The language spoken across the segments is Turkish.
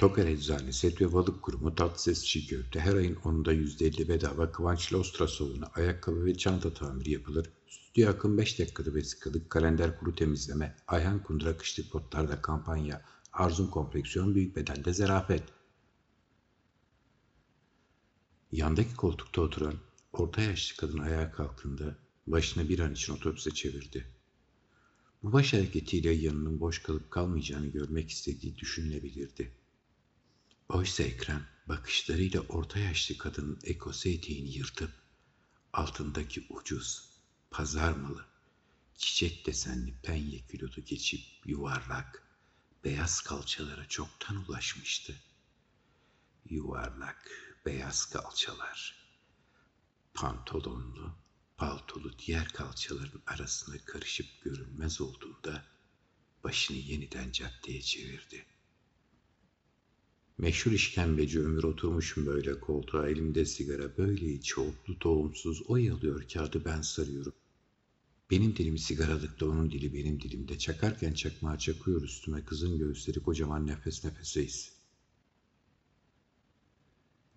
Toker Eczanesi ve Balık Kurumu Tatlıses Çiğ Köfte her ayın 10'unda %50 bedava Kıvanç Lostra salonu, ayakkabı ve çanta tamiri yapılır. Stüdyo akım 5 dakikada vesikalık, kalender kuru temizleme, Ayhan Kundura kışlık potlarda kampanya, Arzum konfeksiyon büyük bedelde zerafet. Yandaki koltukta oturan orta yaşlı kadın ayağa kalktığında başını bir an için otobüse çevirdi. Bu baş hareketiyle yanının boş kalıp kalmayacağını görmek istediği düşünülebilirdi. Oysa Ekrem bakışlarıyla orta yaşlı kadının ekose eteğini yırtıp altındaki ucuz, pazar malı, çiçek desenli penye külotu geçip yuvarlak, beyaz kalçalara çoktan ulaşmıştı. Yuvarlak, beyaz kalçalar. Pantolonlu, paltolu diğer kalçaların arasına karışıp görünmez olduğunda başını yeniden caddeye çevirdi. Meşhur işkembeci Ömür oturmuşum böyle koltuğa elimde sigara böyle içi otlu tohumsuz oyalıyor kağıdı ben sarıyorum. Benim dilim sigaralıkta onun dili benim dilimde çakarken çakmağa çakıyor üstüme kızın göğüsleri kocaman nefes nefeseyiz.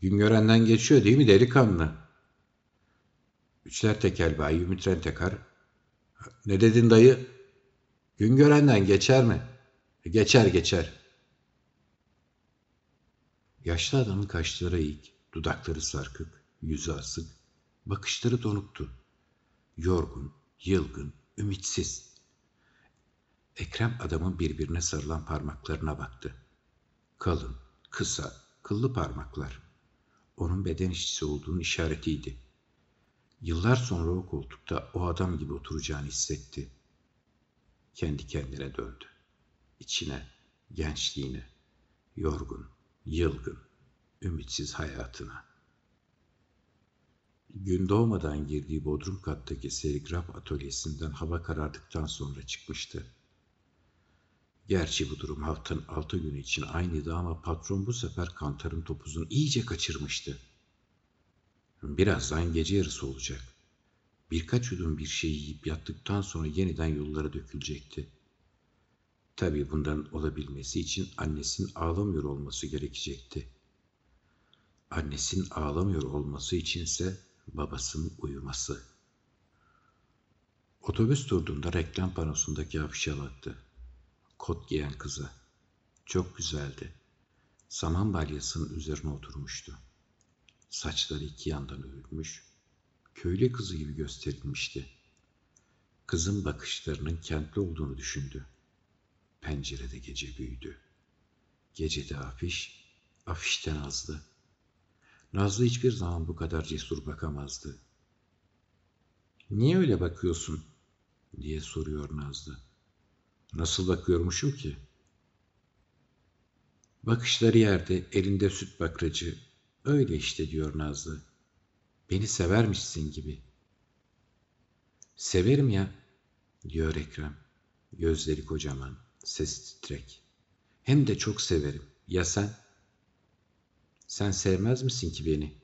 Gün görenden geçiyor değil mi delikanlı? Üçler tekel bayi Ümit Rentekar. Ne dedin dayı? Gün görenden geçer mi? Geçer geçer. Yaşlı adamın kaşları eğik, dudakları sarkık, yüzü asık, bakışları donuktu. Yorgun, yılgın, ümitsiz. Ekrem adamın birbirine sarılan parmaklarına baktı. Kalın, kısa, kıllı parmaklar. Onun beden işçisi olduğunun işaretiydi. Yıllar sonra o koltukta o adam gibi oturacağını hissetti. Kendi kendine döndü. İçine, gençliğine, yorgun, yılgın, ümitsiz hayatına. Gün doğmadan girdiği bodrum kattaki serigraf atölyesinden hava karardıktan sonra çıkmıştı. Gerçi bu durum haftanın altı günü için aynıydı ama patron bu sefer kantarın topuzunu iyice kaçırmıştı. Birazdan gece yarısı olacak. Birkaç yudum bir şey yiyip yattıktan sonra yeniden yollara dökülecekti. Tabii bundan olabilmesi için annesinin ağlamıyor olması gerekecekti. Annesinin ağlamıyor olması içinse babasının uyuması. Otobüs durduğunda reklam panosundaki afişe baktı. Kot giyen kıza. Çok güzeldi. Saman balyasının üzerine oturmuştu. Saçları iki yandan örülmüş, köylü kızı gibi gösterilmişti. Kızın bakışlarının kentli olduğunu düşündü. Pencerede gece büyüdü. Gecede afiş, afişten azdı. Nazlı hiçbir zaman bu kadar cesur bakamazdı. Niye öyle bakıyorsun? diye soruyor Nazlı. Nasıl bakıyormuşum ki? Bakışları yerde, elinde süt bakracı. Öyle işte diyor Nazlı. Beni severmişsin gibi. Severim ya, diyor Ekrem. Gözleri kocaman, ses titrek. Hem de çok severim. Ya sen? Sen sevmez misin ki beni?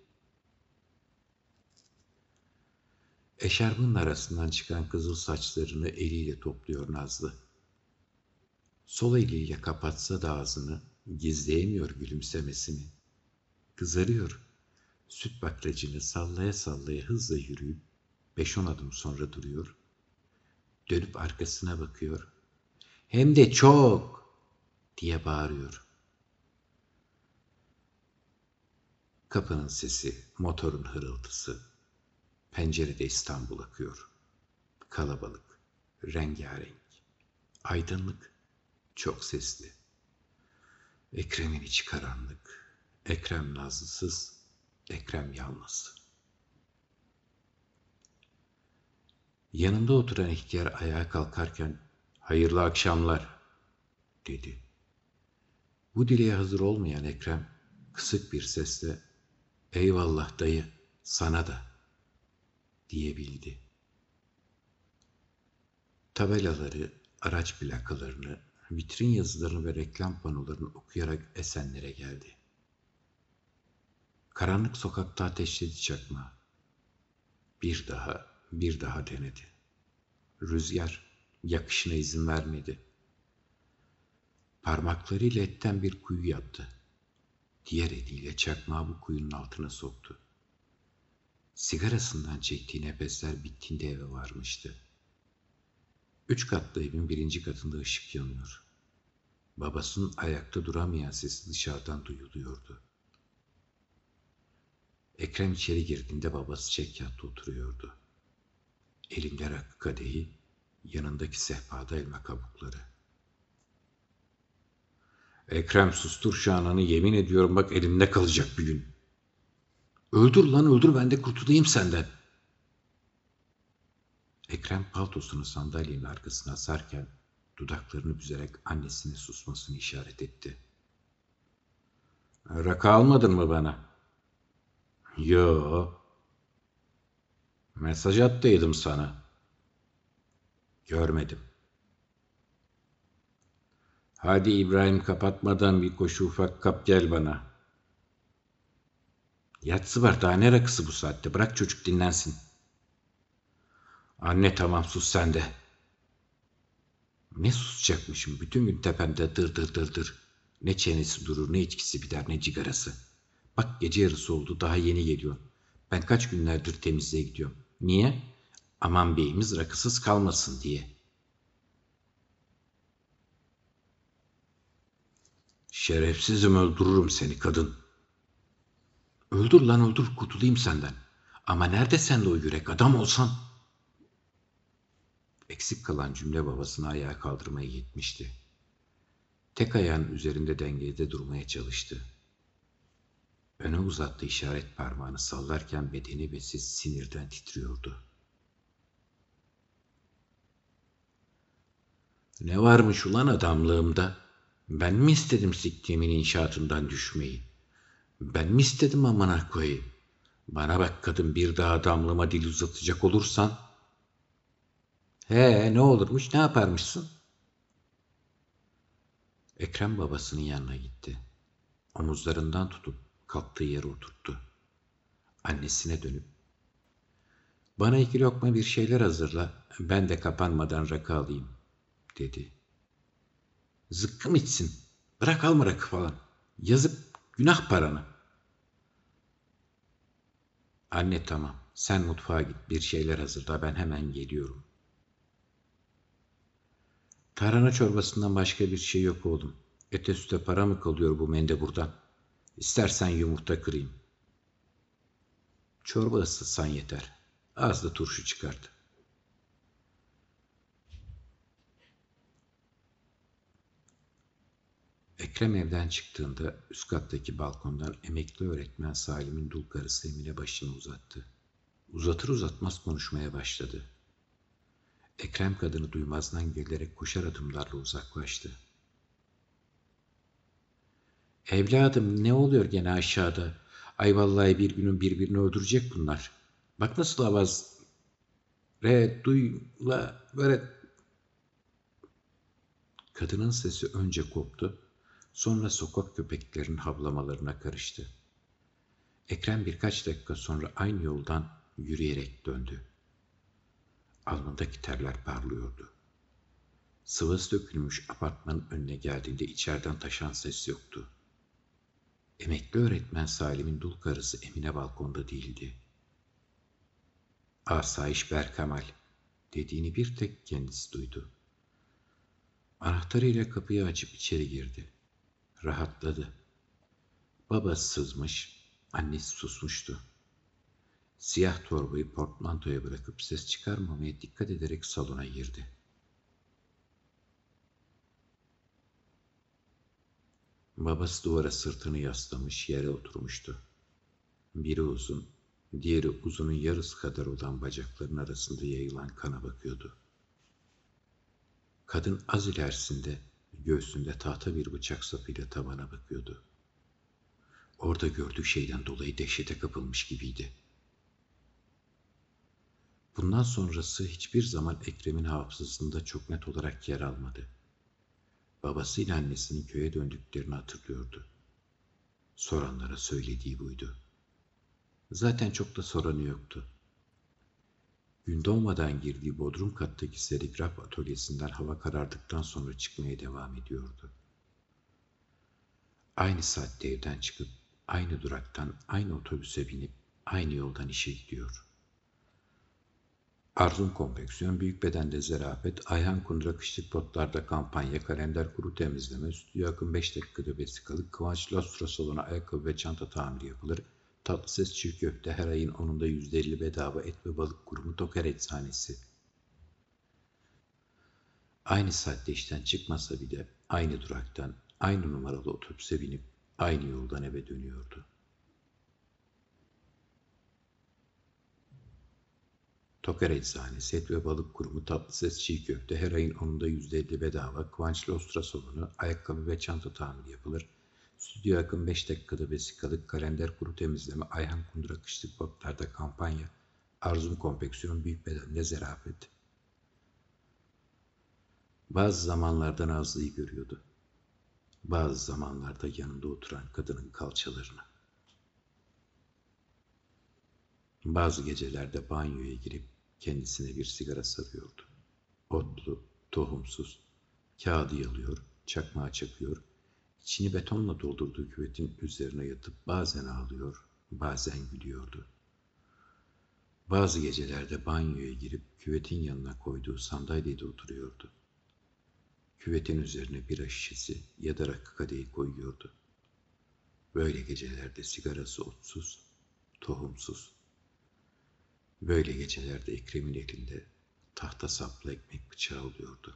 Eşarbının arasından çıkan kızıl saçlarını eliyle topluyor Nazlı. Sol eliyle kapatsa da ağzını, gizleyemiyor gülümsemesini. Kızarıyor. Süt bakracını sallaya sallaya hızla yürüyüp beş on adım sonra duruyor. Dönüp arkasına bakıyor. Hem de çok diye bağırıyor. Kapının sesi, motorun hırıltısı. Pencerede İstanbul akıyor. Kalabalık, rengarenk, aydınlık, çok sesli. Ekrem'in içi karanlık. Ekrem nazlısız, Ekrem yalnız. Yanında oturan ihtiyar ayağa kalkarken hayırlı akşamlar dedi. Bu dileğe hazır olmayan Ekrem kısık bir sesle eyvallah dayı sana da diyebildi. Tabelaları, araç plakalarını, vitrin yazılarını ve reklam panolarını okuyarak Esenler'e geldi. Karanlık sokakta ateşledi çakma. Bir daha, bir daha denedi. Rüzgar yakışına izin vermedi. Parmaklarıyla etten bir kuyu yaptı. diğer eliyle çakmağı bu kuyunun altına soktu. Sigarasından çektiği nefesler bittiğinde eve varmıştı. Üç katlı evin birinci katında ışık yanıyor. Babasının ayakta duramayan sesi dışarıdan duyuluyordu. Ekrem içeri girdiğinde babası çekyatta oturuyordu. Elinde rakı kadehi, yanındaki sehpada elma kabukları. Ekrem sustur şu ananı yemin ediyorum bak elimde kalacak bir gün. Öldür lan öldür ben de kurtulayım senden. Ekrem paltosunu sandalyenin arkasına asarken dudaklarını büzerek annesine susmasını işaret etti. Rakı almadın mı bana? Yo. Mesaj attıydım sana. Görmedim. Hadi İbrahim kapatmadan bir koşu ufak kap gel bana. Yatsı var daha ne rakısı bu saatte bırak çocuk dinlensin. Anne tamam sus sen de. Ne susacakmışım bütün gün tepemde dır dır dır dır. Ne çenesi durur ne içkisi biter ne cigarası. Bak gece yarısı oldu daha yeni geliyor. Ben kaç günlerdir temizliğe gidiyorum. Niye? Aman beyimiz rakısız kalmasın diye. Şerefsizim öldürürüm seni kadın. Öldür lan öldür kurtulayım senden. Ama nerede sende o yürek adam olsan? Eksik kalan cümle babasını ayağa kaldırmaya yetmişti. Tek ayağının üzerinde dengede durmaya çalıştı. Öne uzattığı işaret parmağını sallarken bedeni ve sinirden titriyordu. Ne varmış ulan adamlığımda? Ben mi istedim siktiğimin inşaatından düşmeyi? Ben mi istedim amına koyayım? Bana bak kadın bir daha adamlığıma dil uzatacak olursan. He ne olurmuş ne yaparmışsın? Ekrem babasının yanına gitti. Omuzlarından tutup kalktığı yere oturttu. Annesine dönüp bana iki lokma bir şeyler hazırla, ben de kapanmadan rakı alayım, dedi. Zıkkım içsin, bırak alma rakı falan, yazıp günah paranı. Anne tamam, sen mutfağa git, bir şeyler hazırla, ben hemen geliyorum. Tarhana çorbasından başka bir şey yok oğlum. Ete süte para mı kalıyor bu mendeburdan? İstersen yumurta kırayım. Çorba ısıtsan yeter. Az da turşu çıkart. Ekrem evden çıktığında üst kattaki balkondan emekli öğretmen Salim'in dul karısı Emine başını uzattı. Uzatır uzatmaz konuşmaya başladı. Ekrem kadını duymazdan gelerek koşar adımlarla uzaklaştı. Evladım ne oluyor gene aşağıda? Ay vallahi bir günün birbirini öldürecek bunlar. Bak nasıl avaz. Re, duy, la, böyle. Kadının sesi önce koptu, sonra sokak köpeklerinin havlamalarına karıştı. Ekrem birkaç dakika sonra aynı yoldan yürüyerek döndü. Alnındaki terler parlıyordu. Sıvası dökülmüş apartmanın önüne geldiğinde içeriden taşan ses yoktu. Emekli öğretmen Salim'in dul karısı Emine balkonda değildi. Asayiş Berkamal dediğini bir tek kendisi duydu. Anahtarıyla kapıyı açıp içeri girdi. Rahatladı. Babası sızmış, annesi susmuştu. Siyah torbayı portmantoya bırakıp ses çıkarmamaya dikkat ederek salona girdi. Babası duvara sırtını yaslamış yere oturmuştu. Biri uzun, diğeri uzunun yarısı kadar olan bacakların arasında yayılan kana bakıyordu. Kadın az ilerisinde göğsünde tahta bir bıçak sapıyla tavana bakıyordu. Orada gördüğü şeyden dolayı dehşete kapılmış gibiydi. Bundan sonrası hiçbir zaman Ekrem'in hafızasında çok net olarak yer almadı. Babasıyla annesinin köye döndüklerini hatırlıyordu. Soranlara söylediği buydu. Zaten çok da soranı yoktu. Gün doğmadan girdiği bodrum kattaki serigraf atölyesinden hava karardıktan sonra çıkmaya devam ediyordu. Aynı saatte evden çıkıp aynı duraktan aynı otobüse binip aynı yoldan işe gidiyor. Arzum konfeksiyon, büyük bedende zerafet, Ayhan Kundra kışlık potlarda kampanya, kalender kuru temizleme, stüdyo akım 5 dakikada vesikalık, Kıvanç Lastra salonu ayakkabı ve çanta tamiri yapılır. Tatlı ses çiğ köfte her ayın 10'unda %50 bedava et ve balık kurumu Toker Eczanesi. Aynı saatte işten çıkmasa bile aynı duraktan aynı numaralı otobüse binip aynı yoldan eve dönüyordu. Toker Eczanesi, et ve balık kurumu, tatlı ses çiğ köfte, her ayın 10'unda %50 bedava, Kıvanç Lostra salonu, ayakkabı ve çanta tamiri yapılır. Stüdyo akım 5 dakikada vesikalık, kalender kuru temizleme, Ayhan Kundura kışlık botlarda kampanya, Arzum konfeksiyon büyük bedende zerafet. Bazı zamanlarda Nazlı'yı görüyordu. Bazı zamanlarda yanında oturan kadının kalçalarını. Bazı gecelerde banyoya girip kendisine bir sigara sarıyordu. Otlu, tohumsuz, kağıdı yalıyor, çakmağı çakıyor, içini betonla doldurduğu küvetin üzerine yatıp bazen ağlıyor, bazen gülüyordu. Bazı gecelerde banyoya girip küvetin yanına koyduğu sandalyede oturuyordu. Küvetin üzerine bira şişesi ya da rakı kadehi koyuyordu. Böyle gecelerde sigarası otsuz, tohumsuz. Böyle gecelerde Ekrem'in elinde tahta saplı ekmek bıçağı oluyordu.